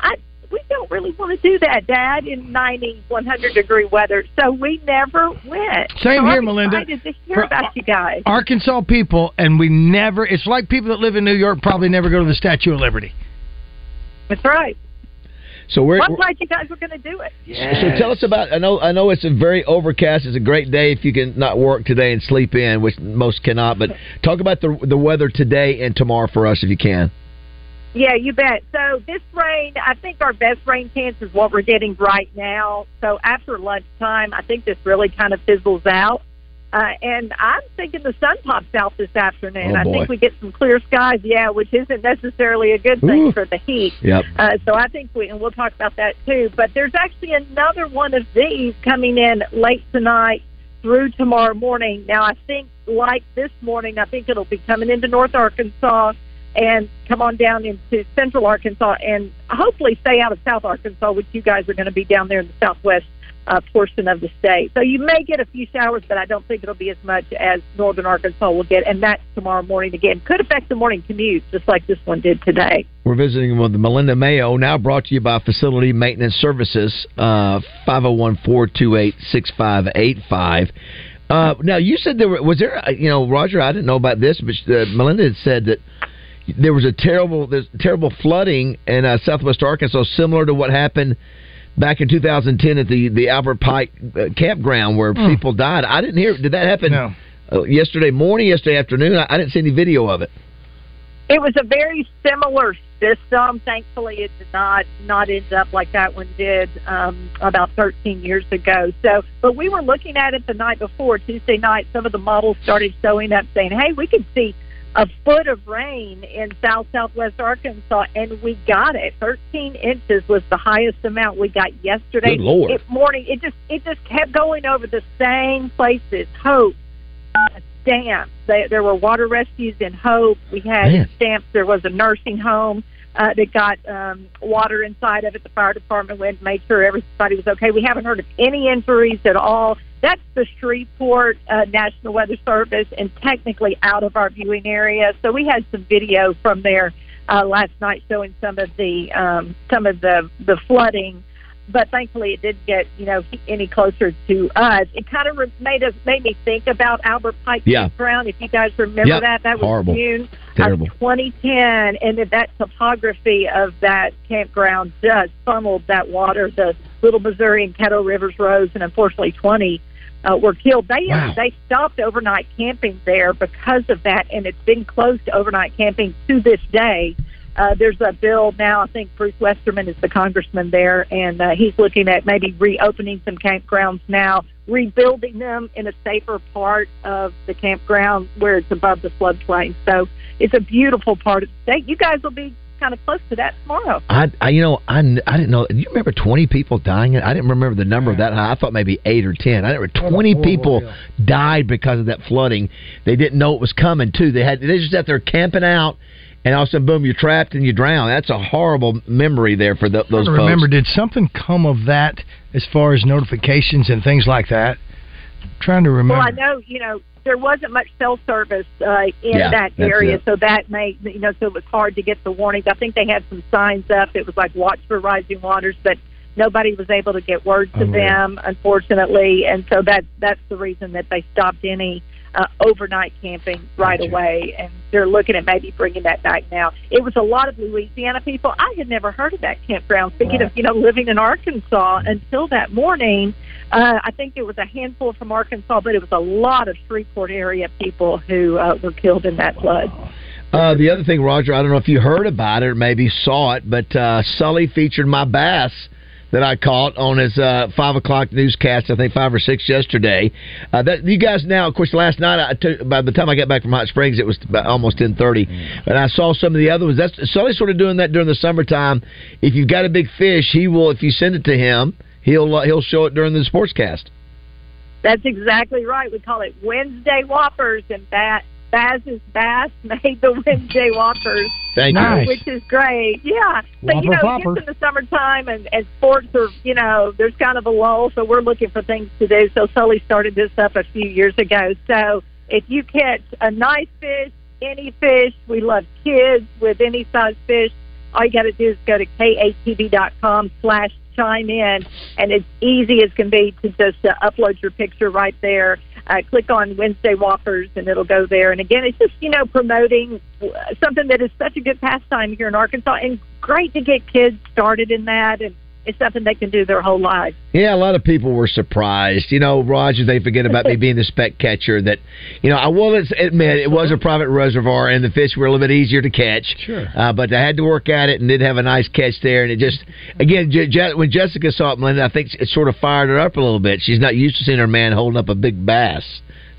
I." We don't really want to do that, Dad, in 90, 100 degree weather. So we never went. Same So here, I'm Melinda. excited to hear For- about you guys. Arkansas people, and we never. It's like people that live in New York probably never go to the Statue of Liberty. That's right. So we're, I'm glad you guys were going to do it. So tell us about. I know. I know it's a very overcast. It's a great day if you can not work today and sleep in, which most cannot. But talk about the the weather today and tomorrow for us if you can. Yeah, you bet. So this rain, I think our best rain chance is what we're getting right now. So after lunchtime, I think this really kind of fizzles out. Uh, and I'm thinking the sun pops out this afternoon. Oh, I think we get some clear skies, yeah, which isn't necessarily a good thing Ooh. for the heat. Yep. Uh, so I think we, and we'll talk about that too. But there's actually another one of these coming in late tonight through tomorrow morning. Now I think, like this morning, I think it'll be coming into North Arkansas and come on down into Central Arkansas and hopefully stay out of South Arkansas, which you guys are going to be down there in the Southwest uh, portion of the state. So you may get a few showers, but I don't think it'll be as much as northern Arkansas will get, and that's tomorrow morning again. Could affect the morning commute, just like this one did today. We're visiting with Melinda Mayo, now brought to you by Facility Maintenance Services, uh, 501 428 6585. Uh, Now, you said there were, was there, uh, you know, Roger, I didn't know about this, but uh, Melinda had said that there was a terrible, there's terrible flooding in uh, southwest Arkansas, similar to what happened back in 2010 at the, the Albert Pike uh, campground where Hmm. people died. I didn't hear, did that happen No. uh, yesterday morning, yesterday afternoon? I, I didn't see any video of it. It was a very similar system. Thankfully, it did not not end up like that one did um, about 13 years ago. So, but we were looking at it the night before Tuesday night. Some of the models started showing up saying, "Hey, we can see a foot of rain in south southwest Arkansas," and we got it. 13 inches was the highest amount we got yesterday. Good Lord. It, morning, it just it just kept going over the same places. Hope, uh, Stamps. They, there were water rescues in Hope. We had Man. Stamps. There was a nursing home uh, that got um, water inside of it. The fire department went and made sure everybody was okay. We haven't heard of any injuries at all. That's the Shreveport uh, National Weather Service, and technically out of our viewing area. So we had some video from there uh, last night showing some of the um, some of the the flooding but thankfully it didn't get you know any closer to us. It kind of re- made us made me think about Albert Pike Yeah. Campground. If you guys remember Yep. that, that was Horrible. June Terrible. of 2010, and that- that topography of that campground just funneled that water. The Little Missouri and Caddo Rivers rose, and unfortunately 20 uh, were killed. They Wow. they stopped overnight camping there because of that, and it's been closed to overnight camping to this day. Uh, there's a bill now. I think Bruce Westerman is the congressman there, and uh, he's looking at maybe reopening some campgrounds now, rebuilding them in a safer part of the campground where it's above the floodplain. So it's a beautiful part of the state. You guys will be kind of close to that tomorrow. I, I you know, I, I didn't know. Do you remember twenty people dying? I didn't remember the number of that high. I thought maybe eight or ten. I didn't remember twenty people died because of that flooding. They didn't know it was coming too. They had they just out there camping out, and all of a sudden, boom, you're trapped and you drown. That's a horrible memory there for th- those I folks. remember, did something come of that as far as notifications and things like that? trying to remember. Well, I know you know there wasn't much cell service uh, in Yeah, that area, so that made you know so it was hard to get the warnings. I think they had some signs up. It was like watch for rising waters, but nobody was able to get word to Unreal. them, unfortunately, and so that that's the reason that they stopped any. Uh, overnight camping right away, and they're looking at maybe bringing that back now. It was a lot of Louisiana people. I had never heard of that campground. Speaking of, you know, living in Arkansas until that morning, uh, I think it was a handful from Arkansas, but it was a lot of Shreveport area people who uh, were killed in that flood. Uh, the other thing, Roger, I don't know if you heard about it or maybe saw it, but uh, Sully featured my bass that I caught on his uh, five o'clock newscast. I think five or six yesterday. Uh, that you guys now, of course, last night I took, by the time I got back from Hot Springs, it was about almost ten thirty, and I saw some of the other ones. That's Sully's sort of doing that during the summertime. If you've got a big fish, he will. If you send it to him, he'll uh, he'll show it during the sportscast. That's exactly right. We call it Wednesday Whoppers, and Bat Baz's Bass made the Wednesday Whoppers. Thank you. uh, Which is great. Yeah. So Whopper you know, Whopper. it's in the summertime, and and sports are you know there's kind of a lull, so we're looking for things to do. So Sully started this up a few years ago. So if you catch a nice fish, any fish, we love kids with any size fish. All you got to do is go to katv.com slash chime in, and it's easy as can be to just uh, upload your picture right there. Uh, click on Wednesday Walkers and it'll go there. And again, it's just you know promoting something that is such a good pastime here in Arkansas, and great to get kids started in that, and it's something they can do their whole lives. Yeah, a lot of people were surprised. You know, Roger, they forget about me being the spec catcher. That, you know, I will admit it was a private reservoir and the fish were a little bit easier to catch. Sure. Uh, but I had to work at it and did have a nice catch there. And it just, again, Je- Je- when Jessica saw it, Melinda, I think it sort of fired her up a little bit. She's not used to seeing her man holding up a big bass.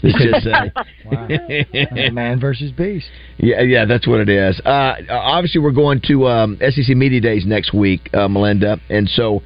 Let's just say. Man versus beast. Yeah, yeah, that's what it is. Uh, obviously, we're going to um, SEC Media Days next week, uh, Melinda, and so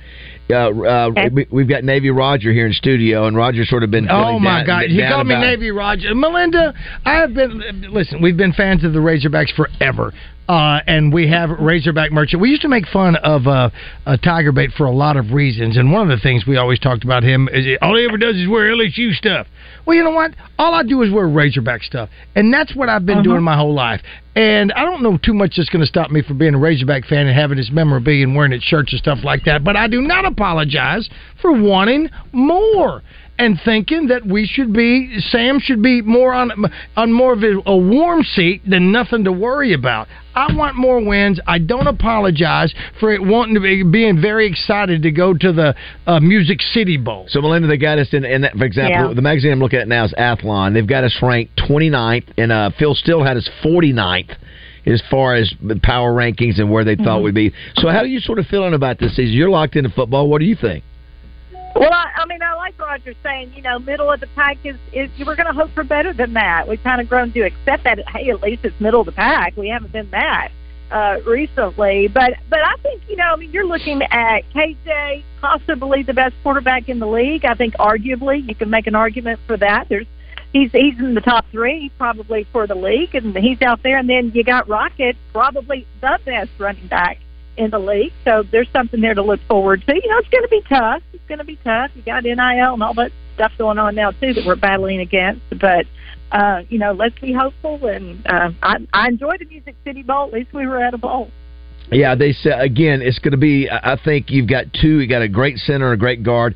uh, uh, we, we've got Navy Roger here in studio, and Roger's sort of been. Oh my down- God! You called me Navy Roger, Melinda. I have been. Listen, we've been fans of the Razorbacks forever. Uh, and we have Razorback merchant. We used to make fun of uh, uh, Tiger Bait for a lot of reasons, and one of the things we always talked about him is all he ever does is wear LSU stuff. Well, you know what? All I do is wear Razorback stuff, and that's what I've been Uh-huh. doing my whole life. And I don't know too much that's going to stop me from being a Razorback fan and having his memorabilia and wearing his shirts and stuff like that. But I do not apologize for wanting more and thinking that we should be Sam should be more on on more of a, a warm seat than nothing to worry about. I want more wins. I don't apologize for it wanting to be being very excited to go to the uh, Music City Bowl. So, Melinda, they got us in, in that, for example, Yeah. the magazine I'm looking at now is Athlon. They've got us ranked 29th, and uh, Phil Steele had us 49th as far as the power rankings and where they thought Mhm. we'd be. So, how are you sort of feeling about this season? You're locked into football. What do you think? Well, I, I mean, I like Roger saying, you know, middle of the pack is, is we're going to hope for better than that. We've kind of grown to accept that. Hey, at least it's middle of the pack. We haven't been that uh, recently, but but I think you know, I mean, you're looking at KJ, possibly the best quarterback in the league. I think arguably you can make an argument for that. There's he's he's in the top three probably for the league, and he's out there. And then you got Rocket, probably the best running back in the league. So there's something there to look forward to. You know, it's going to be tough. It's going to be tough. You got NIL and all that stuff going on now too that we're battling against. But uh, you know, let's be hopeful. And uh, I, I enjoyed the Music City Bowl. At least we were at a bowl. Yeah, they said again. It's going to be. I think you've got two. You got a great center and a great guard.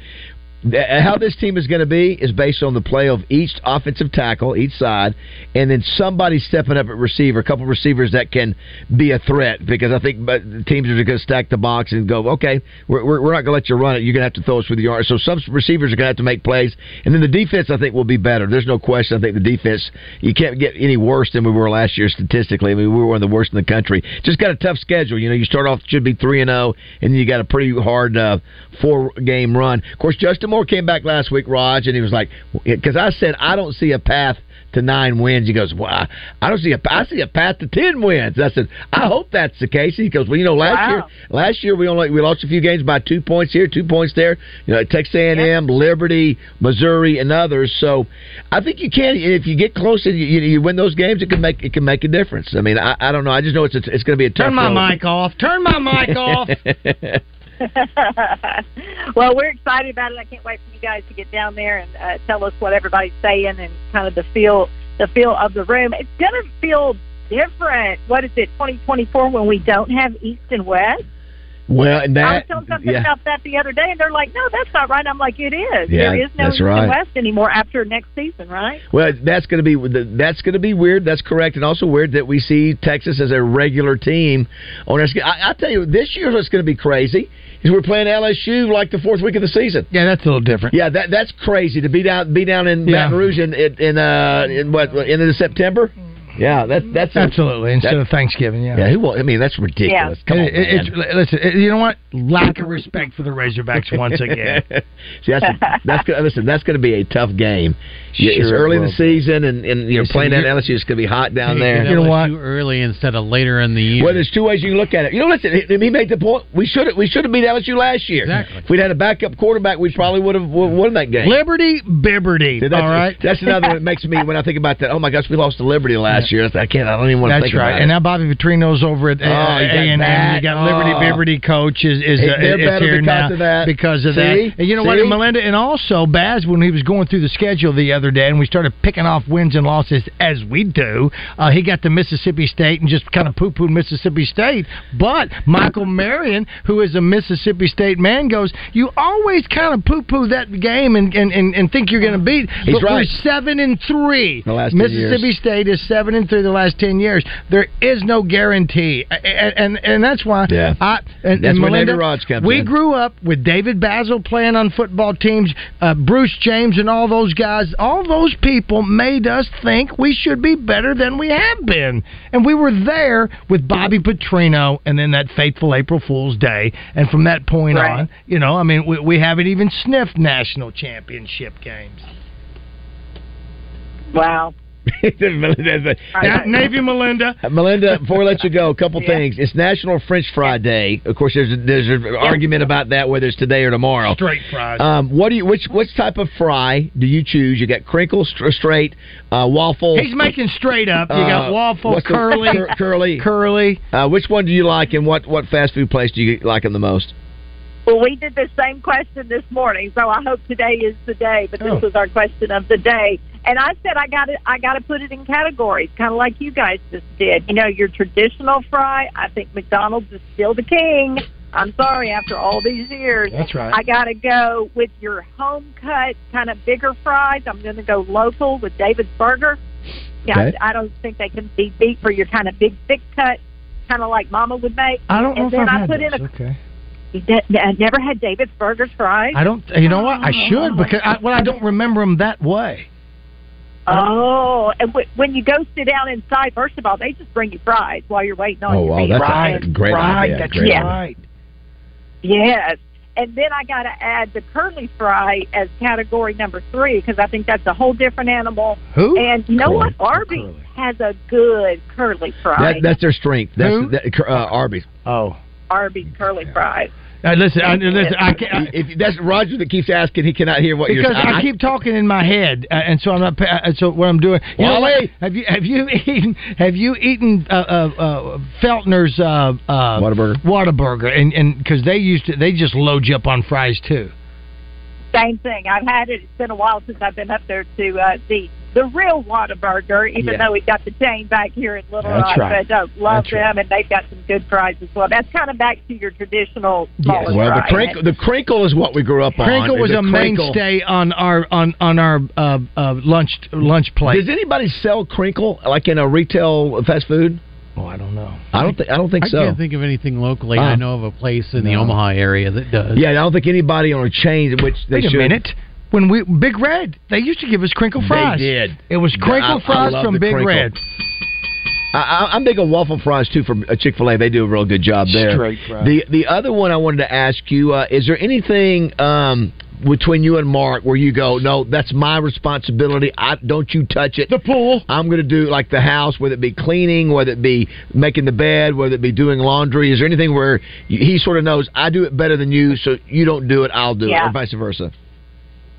How this team is going to be is based on the play of each offensive tackle, each side, and then somebody stepping up at receiver. A couple receivers that can be a threat because I think teams are going to stack the box and go, okay, we're, we're, not going to let you run it. You're going to have to throw us with the yard. So some receivers are going to have to make plays, and then the defense I think will be better. There's no question. I think the defense you can't get any worse than we were last year statistically. I mean, we were one of the worst in the country. Just got a tough schedule. You know, you start off should be three and zero, and then you got a pretty hard uh, four game run. Of course, Justin Came back last week, Raj, and he was like, because I said I don't see a path to nine wins. He goes, well, I- I don't see a, I see a path to ten wins. I said, I hope that's the case. He goes, well, you know, last Wow. year, last year we only we lost a few games by two points here, two points there. You know, Texas A&M, Liberty, Missouri, and others. So I think you can if you get close and you, you, win those games, it can make it can make a difference. I mean, I, I don't know. I just know it's it's, going to be a tough. Turn my road. mic off. Turn my mic off. well, we're excited about it. I can't wait for you guys to get down there and uh, tell us what everybody's saying and kind of the feel the feel of the room. It's going to feel different. What is it, 2024, when we don't have East and West? Well, and I was that telling something yeah. about that the other day, and they're like, "No, that's not right." I'm like, "It is. Yeah, there is no East right. and West anymore after next season, right?" Well, that's going to be that's going to be weird. That's correct, and also weird that we see Texas as a regular team on our. I, I tell you, this year what's going to be crazy is we're playing LSU like the fourth week of the season. Yeah, that's a little different. Yeah, that that's crazy to be down be down in Yeah. Baton Rouge in in, in uh in what end of September. Yeah, that that's Absolutely. Instead that- of Thanksgiving, yeah. Yeah, who will, I mean that's ridiculous. Yeah. Come on, It- it- man. it's- listen, it- you know what? Lack of respect for the Razorbacks once again. See, that's that's gonna, listen. That's going to be a tough game. Yeah, it's Sure early in the season, and, and you're Yes, playing and at LSU is going to be hot down there. You know what? Too early instead of later in the year. Well, there's two ways you can look at it. You know, listen, he he made the point. We should have we should have beat LSU last year. Exactly. If we'd had a backup quarterback, we probably would have won that game. Liberty, Bibberty. See, that's, all right. That's another one that makes me when I think about that. Oh my gosh, we lost to Liberty last year. I can't. I don't even want to That's right. And now Bobby Petrino's over at Oh, you got A&M. You got Liberty Oh. Bibberty coach is is, is better here because now of that. because of See? that. And you know what, and Melinda, and also Baz when he was going through the schedule the other day, and we started picking off wins and losses as we do. Uh, he got to Mississippi State and just kind of poo pooed Mississippi State. But Michael Marion, who is a Mississippi State man, goes, "You always kind of poo poo that game and, and, and, and think you're going to beat." He's but right. We're seven and three. The last Mississippi. State is seven and three the last ten years. There is no guarantee, A- a- and and, that's why Yeah. I and, That's and Melinda, David Rodge comes we in. grew up with David Bazzel playing on football teams, uh, Bruce James, and all those guys. All those people made us think we should be better than we have been, and we were there with Bobby Petrino, and then that fateful April Fool's Day, and from that point Right. on, you know, I mean, we, we haven't even sniffed national championship games. Wow. Melinda, Now, Navy Melinda. Uh, Melinda, before we let you go, a couple things. It's National French Fry Day. Of course, there's a, there's an argument about that whether it's today or tomorrow. Straight fries. Um, what do you which which type of fry do you choose? You got crinkle, str- straight, uh, waffle. He's making straight up. You got uh, waffle, what's the- curly, cur- curly, curly. Uh, which one do you like, and what what fast food place do you like them the most? Well, we did the same question this morning, so I hope today is the day. But this Oh. was our question of the day, and I said I got to I got to put it in categories, kind of like you guys just did. You know, your traditional fry. I think McDonald's is still the king. I'm sorry, after all these years, That's right. I got to go with your home cut, kind of bigger fries. I'm going to go local with David's Burger. Yeah, Okay. I, I don't think they can be beat for your kind of big, thick cut, kind of like Mama would make. I don't know and if then I've I had put those. in a okay. I never had David's Burgers fries. I don't. You know what? I should because I, well, I don't remember them that way. Oh, and w- when you go sit down inside, first of all, they just bring you fries while you're waiting on Oh, your wow, meat. that's a great right, idea. That's Great idea. right. Yes. And then I got to add the curly fry as category number three because I think that's a whole different animal. Who? And you know what? Arby's has a good curly fry. That, that's their strength. That's Who? that, uh, Arby's. Oh. Arby's curly fries. Now, listen, I, listen. I can't. I, If that's Roger that keeps asking, he cannot hear what you're because saying. I keep talking in my head, uh, and so I'm not. pa- Uh, so what I'm doing? You know? Wally! Have you have you eaten have you eaten uh, uh, uh, Feltner's uh, uh, Whataburger? Whataburger, and and because they used to they just load you up on fries too. Same thing. I've had it. It's been a while since I've been up there to uh, the the real Whataburger, even Yeah. though we got the chain back here in Little That's Rock. right. But uh, love That's them, right. and they've got some good fries as well. That's kind of back to your traditional smaller well, the crinkle, the crinkle is what we grew up on. Crinkle was a crinkle. mainstay on our on on our uh, uh, lunch lunch plate. Does anybody sell crinkle like in a retail fast food? Oh, I don't know. I don't think I don't think I so. I can't think of anything locally. Uh, I know of a place in the. Omaha area that does. Yeah, I don't think anybody on a chain in which they Wait a should. minute. When we Big Red, they used to give us crinkle fries. They did. It was crinkle I- I fries love from Big crinkle. Red. I, I, I'm big on waffle fries too from Chick Fil A. They do a real good job there. Straight fries. The the other one I wanted to ask you uh, is there anything um, between you and Mark where you go, no, that's my responsibility. I don't you touch it. The pool. I'm going to do like the house, whether it be cleaning, whether it be making the bed, whether it be doing laundry. Is there anything where he sort of knows I do it better than you, so you don't do it, I'll do it, or vice versa?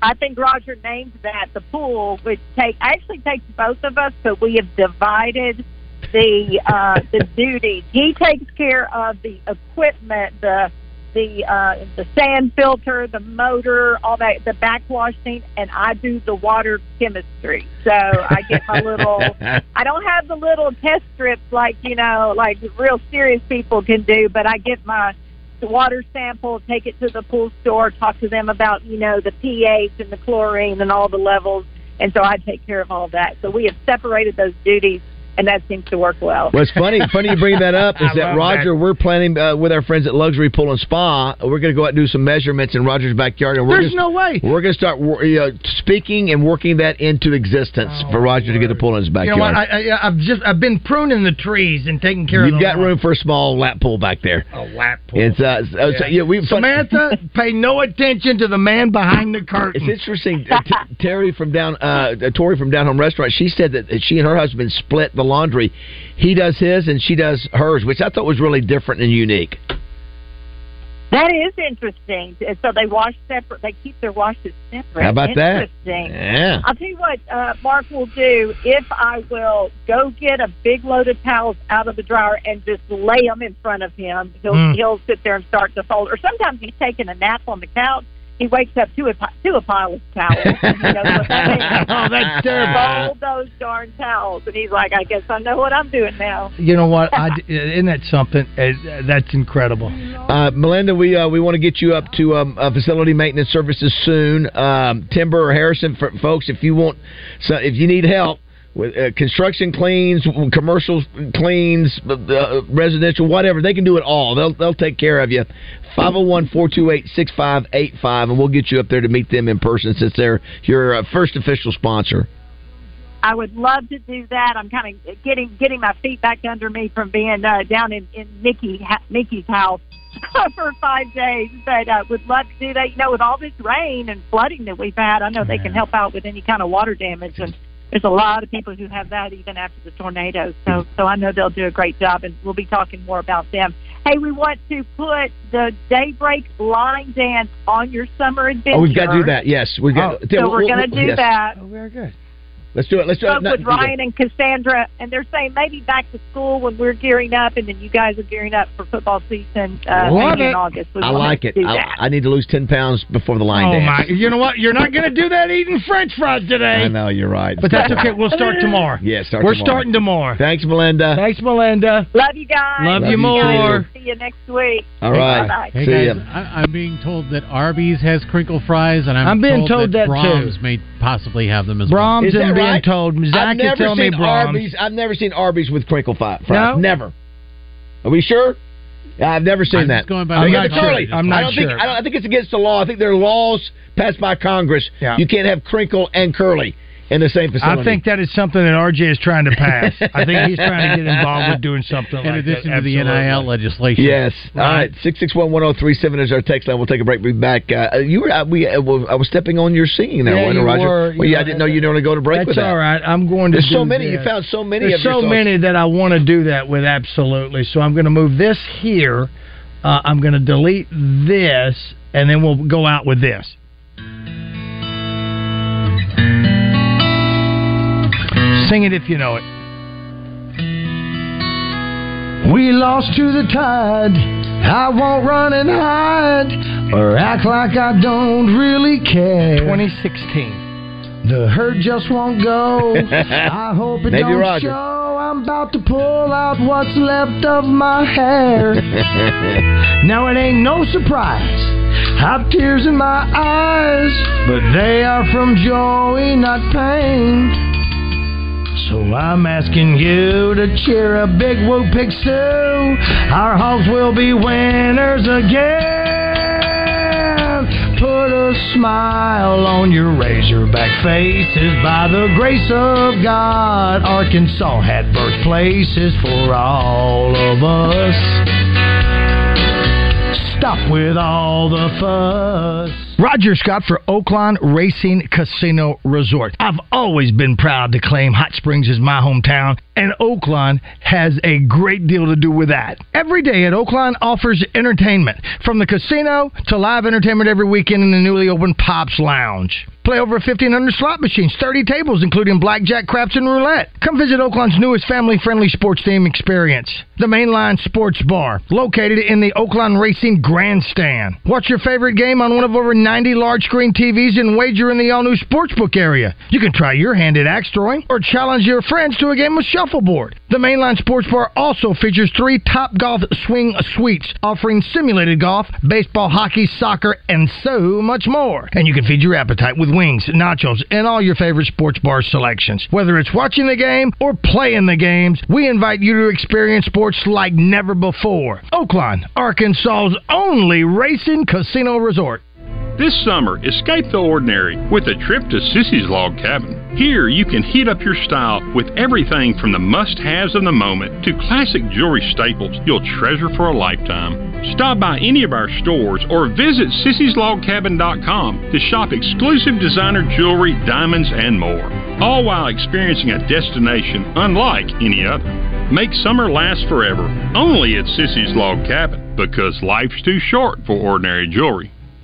I think Roger named that the pool, which take actually takes both of us, but we have divided the uh, the duties. He takes care of the equipment, the the uh, the sand filter, the motor, all that, the backwashing, and I do the water chemistry. So I get my little. I don't have the little test strips like you know, like real serious people can do, but I get my water sample, take it to the pool store, talk to them about you know the pH and the chlorine and all the levels, and so I take care of all that. So we have separated those duties, and that seems to work well. Well, it's funny. Funny you bring that up. Is that love Roger? We're planning uh, with our friends at Luxury Pool and Spa. We're going to go out and do some measurements in Roger's backyard, and we're There's gonna, no way. we're going to start wor- uh, speaking and working that into existence for Roger to get a pool in his backyard. You backyard. know what? I, I, I've just I've been pruning the trees and taking care of. You've the got lawn. room for a small lap pool back there. A lap pool. It's uh, so, so, yeah, we Samantha, pay no attention to the man behind the curtain. It's interesting. Uh, T- Terry from down, uh, uh, Tori from Down Home Restaurant. She said that she and her husband split the laundry. He does his and she does hers, which I thought was really different and unique. That is interesting. So they wash separate. They keep their washes separate. How about that? Interesting. Yeah. I'll tell you what uh, Mark will do if I will go get a big load of towels out of the dryer and just lay them in front of him. He'll. Mm. he'll sit there and start to fold. Or sometimes he's taking a nap on the couch. He wakes up to a to a pile of towels. And he goes, "What that means?" Oh, that's terrible. Fold those darn towels, and he's like, "I guess I know what I'm doing now." You know what? I, isn't that something? Uh, that's incredible. Uh, Melinda, we uh, we want to get you up to um, uh, facility maintenance services soon. Um, Timber or Harrison, for, folks, if you want, so if you need help with uh, construction cleans, commercial cleans, uh, residential, whatever, they can do it all. They'll they'll take care of you. 501-428-6585, and we'll get you up there to meet them in person since they're your uh, first official sponsor. I would love to do that. I'm kind of getting getting my feet back under me from being uh, down in in Nikki ha- Nikki's house for five days, but uh, would love to do that. You know, with all this rain and flooding that we've had, I know they can help out with any kind of water damage. And there's a lot of people who have that even after the tornado. So so I know they'll do a great job, and we'll be talking more about them. Hey, we want to put the Daybreak line dance on your summer adventure. Oh, we've got to do that. Yes, we got. Oh, so we're going to do that. Oh, very good. Let's do it. Let's do spoke it. No, with Ryan and Cassandra, and they're saying maybe back to school when we're gearing up, and then you guys are gearing up for football season uh, Love maybe in it. August. We I like it. I. I need to lose ten pounds before the line Oh dance. my! You know what? You're not going to do that eating French fries today. I know you're right, But that's okay. We'll start tomorrow. Yeah, start We're tomorrow. starting tomorrow. Thanks, Melinda. Thanks, Melinda. Love you guys. Love you guys. more. See you next week. All right. Bye-bye. Hey See guys, ya. I, I'm being told that Arby's has crinkle fries, and I'm, I'm being told that, too. Braum's may possibly have them as well. Braum's and right? told. Zach I've is telling me seen Braum's. Arby's. I've never seen Arby's with crinkle fries. No? Never. Are we sure? I've never seen I'm that. going by I'm not. Charlie. I'm not I don't think. sure. I, don't, I think it's against the law. I think there are laws passed by Congress. Yeah. You can't have crinkle and curly in the same facility. I think that is something that RJ is trying to pass. I think he's trying to get involved with doing something In like addition that. to the NIL legislation. Yes. All Right. right. Six six one one zero three seven is our text line. We'll take a break. We'll be back. Uh, you were. Uh, we. Uh, I was stepping on your singing there, Yeah, wasn't you Roger? were. well, You yeah, I didn't know you were going to go to break That's with that. all right. I'm going to. There's so do many. You found so many. There's of your so songs. many that I want to do that with. Absolutely. So I'm going to move this here. Uh, I'm going to delete this, and then we'll go out with this. Sing it if you know it. We lost to the tide. I won't run and hide or act like I don't really care. 2016. The hurt just won't go. I hope it Maybe don't Roger. show. I'm about to pull out what's left of my hair. now it ain't no surprise. I've tears in my eyes, but they are from joy, not pain. So I'm asking you to cheer a big whoop Sue. Our hogs will be winners again. Put a smile on your razorback faces. By the grace of God, Arkansas had birthplaces for all of us. Stop with all the fuss. Roger Scott for Oaklawn Racing Casino Resort. I've always been proud to claim Hot Springs is my hometown, and Oaklawn has a great deal to do with that. Every day at Oaklawn offers entertainment, from the casino to live entertainment every weekend in the newly opened Pops Lounge. Play over 1,500 slot machines, 30 tables, including blackjack, craps, and roulette. Come visit Oaklawn's newest family-friendly sports theme experience, the Mainline Sports Bar, located in the Oaklawn Racing Grandstand. Watch your favorite game on one of over 90 large-screen TVs and wager in the all-new sportsbook area. You can try your hand at axe throwing or challenge your friends to a game of shuffleboard. The Mainline Sports Bar also features three Top Golf Swing Suites, offering simulated golf, baseball, hockey, soccer, and so much more. And you can feed your appetite with wings, nachos, and all your favorite sports bar selections. Whether it's watching the game or playing the games, we invite you to experience sports like never before. Oaklawn, Arkansas's only racing casino resort. This summer, escape the ordinary with a trip to Sissy's Log Cabin. Here, you can heat up your style with everything from the must haves of the moment to classic jewelry staples you'll treasure for a lifetime. Stop by any of our stores or visit sissyslogcabin.com to shop exclusive designer jewelry, diamonds, and more. All while experiencing a destination unlike any other. Make summer last forever only at Sissy's Log Cabin because life's too short for ordinary jewelry.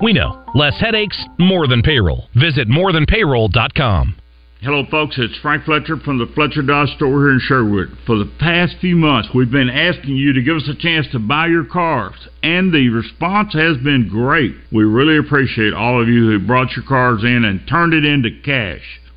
we know. Less headaches, more than payroll. Visit morethanpayroll.com. Hello, folks. It's Frank Fletcher from the Fletcher Dodge store here in Sherwood. For the past few months, we've been asking you to give us a chance to buy your cars, and the response has been great. We really appreciate all of you who brought your cars in and turned it into cash.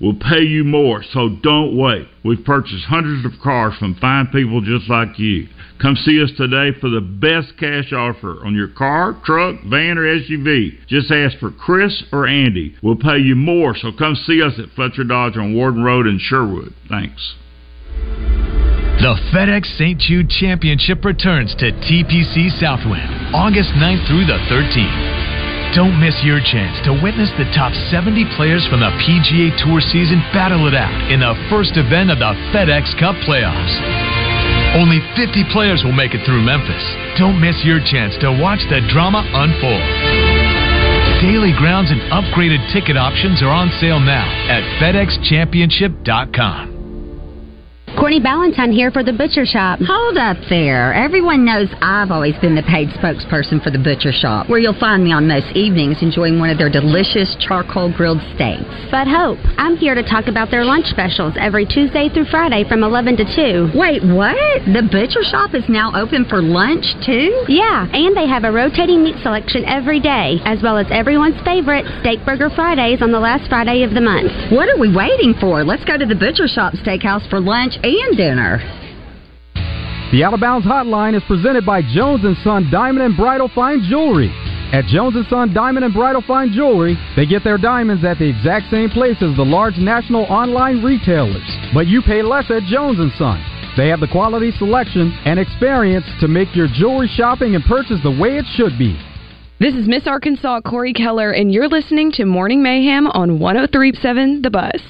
We'll pay you more, so don't wait. We've purchased hundreds of cars from fine people just like you. Come see us today for the best cash offer on your car, truck, van, or SUV. Just ask for Chris or Andy. We'll pay you more, so come see us at Fletcher Dodge on Warden Road in Sherwood. Thanks. The FedEx St. Jude Championship returns to TPC Southwind August 9th through the 13th. Don't miss your chance to witness the top 70 players from the PGA Tour season battle it out in the first event of the FedEx Cup playoffs. Only 50 players will make it through Memphis. Don't miss your chance to watch the drama unfold. Daily grounds and upgraded ticket options are on sale now at FedExChampionship.com. Courtney Ballantyne here for the Butcher Shop. Hold up there. Everyone knows I've always been the paid spokesperson for the Butcher Shop, where you'll find me on most evenings enjoying one of their delicious charcoal grilled steaks. But Hope, I'm here to talk about their lunch specials every Tuesday through Friday from 11 to 2. Wait, what? The Butcher Shop is now open for lunch, too? Yeah, and they have a rotating meat selection every day, as well as everyone's favorite Steak Burger Fridays on the last Friday of the month. What are we waiting for? Let's go to the Butcher Shop Steakhouse for lunch and dinner. The Out of Bounds Hotline is presented by Jones & Son Diamond and Bridal Fine Jewelry. At Jones & Son Diamond and Bridal Fine Jewelry, they get their diamonds at the exact same place as the large national online retailers. But you pay less at Jones & Son. They have the quality selection and experience to make your jewelry shopping and purchase the way it should be. This is Miss Arkansas Cori Keller, and you're listening to Morning Mayhem on 1037 The Buzz.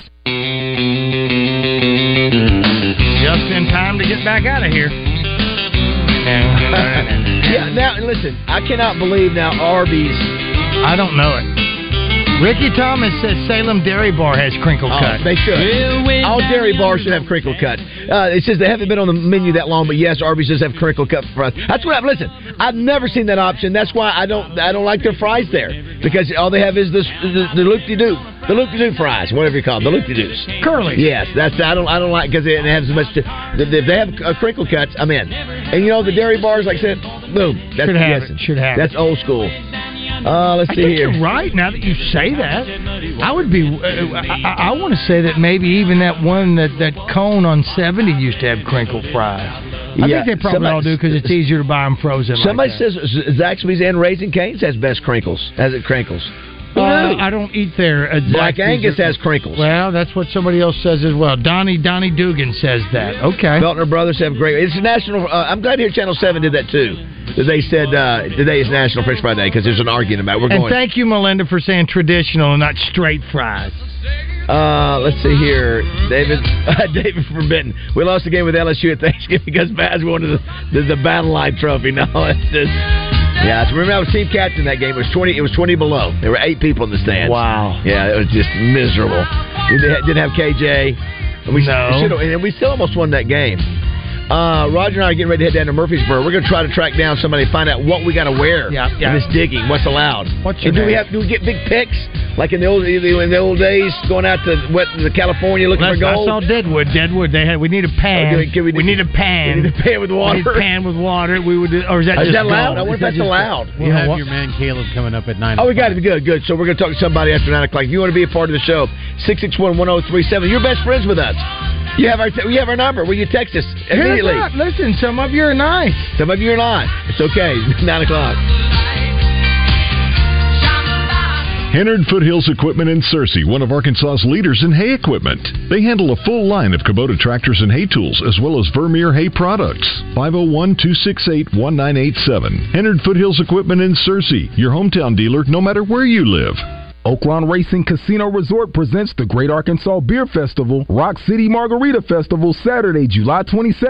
Just in time to get back out of here. yeah, now listen, I cannot believe now Arby's. I don't know it. Ricky Thomas says Salem Dairy Bar has crinkle Oh, cut. they should. All dairy bars should have crinkle cut. Uh, it says they haven't been on the menu that long, but yes, Arby's does have crinkle cut fries. That's what. I, listen, I've never seen that option. That's why I don't. I don't like their fries there because all they have is this the, the loop de doo, the loop de doo fries, whatever you call them, the loop de doos. Curly. Yes, that's I don't I don't like because it has as much. To, if they have uh, crinkle cuts, I'm in. And you know the dairy bars, like I said, boom. That's Should have it, should have That's it. old school. Uh, let's I see here. you're right. Now that you say that, I would be. Uh, I, I want to say that maybe even that one that that cone on seventy used to have crinkle fries. I Yeah, think they probably somebody- all do because it's easier to buy them frozen. like Somebody that. says Zaxby's and Raising Cane's has best crinkles. Has it crinkles? Uh. I don't eat there. Uh, Black Angus has crinkles. Well, that's what somebody else says as well. Donnie Donnie Dugan says that. Okay. Feltner Brothers have great. It's national. Uh, I'm glad to hear Channel Seven did that too. They said uh, today is National French Fry Day because there's an argument about. it. We're and going. thank you, Melinda, for saying traditional and not straight fries. Uh, let's see here, David. David from Benton. We lost the game with LSU at Thanksgiving because Baz won the, the the Battle Line Trophy. No, it's just. Yeah, so remember I was team captain that game. It was twenty. It was twenty below. There were eight people in the stands. Wow. Yeah, it was just miserable. We did- didn't have KJ. And We No. have, and we still almost won that game. Uh, Roger and I are getting ready to head down to Murfreesboro. We're going to try to track down somebody, find out what we got to wear Yeah, yeah. in this digging. What's allowed? What's your and do we have do we get big picks like in the old in the old days going out to what the California looking Let's- for I gold? saw Deadwood. Deadwood. They had. We need a pan. Oh, do we- we need a pan. we need a pan with water? We need a pan with water. We would. Or is that Is just that allowed? gold? I wonder if that's allowed. You have your man Caleb coming up at nine. Oh, we got it. Good, good. So we're going to talk to somebody after 9 o'clock. If you want to be a part of the show, 661-1037. You're best friends with us. You have our you have our number. Will you text us Here's immediately? that. Listen, some of you are nice. Some of you are not. It's okay. 9 o'clock. Hennard Foothills Equipment in Searcy, one of Arkansas's leaders in hay equipment. They handle a full line of Kubota tractors and hay tools, as well as Vermeer hay products. 501 268 1987. Hennard Foothills Equipment in Searcy, your hometown dealer no matter where you live. Oaklawn Racing Casino Resort presents the Great Arkansas Beer Festival, Rock City Margarita Festival, Saturday, July 22nd.